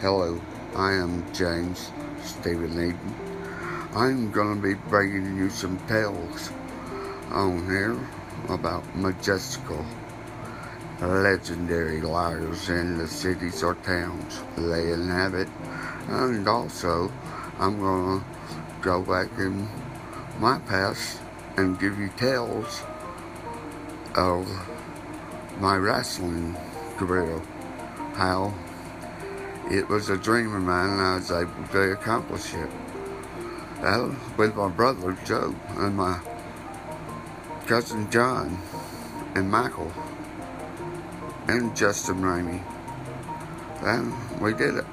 Hello, I am James Stephen Eden. I'm going to be bringing you some tales on here about majestical, legendary liars in the cities or towns they inhabit. And also, I'm going to go back in my past and give you tales of my wrestling career. How it was a dream of mine and I was able to accomplish it. Well, with my brother Joe and my cousin John and Michael and Justin Ramey. And we did it.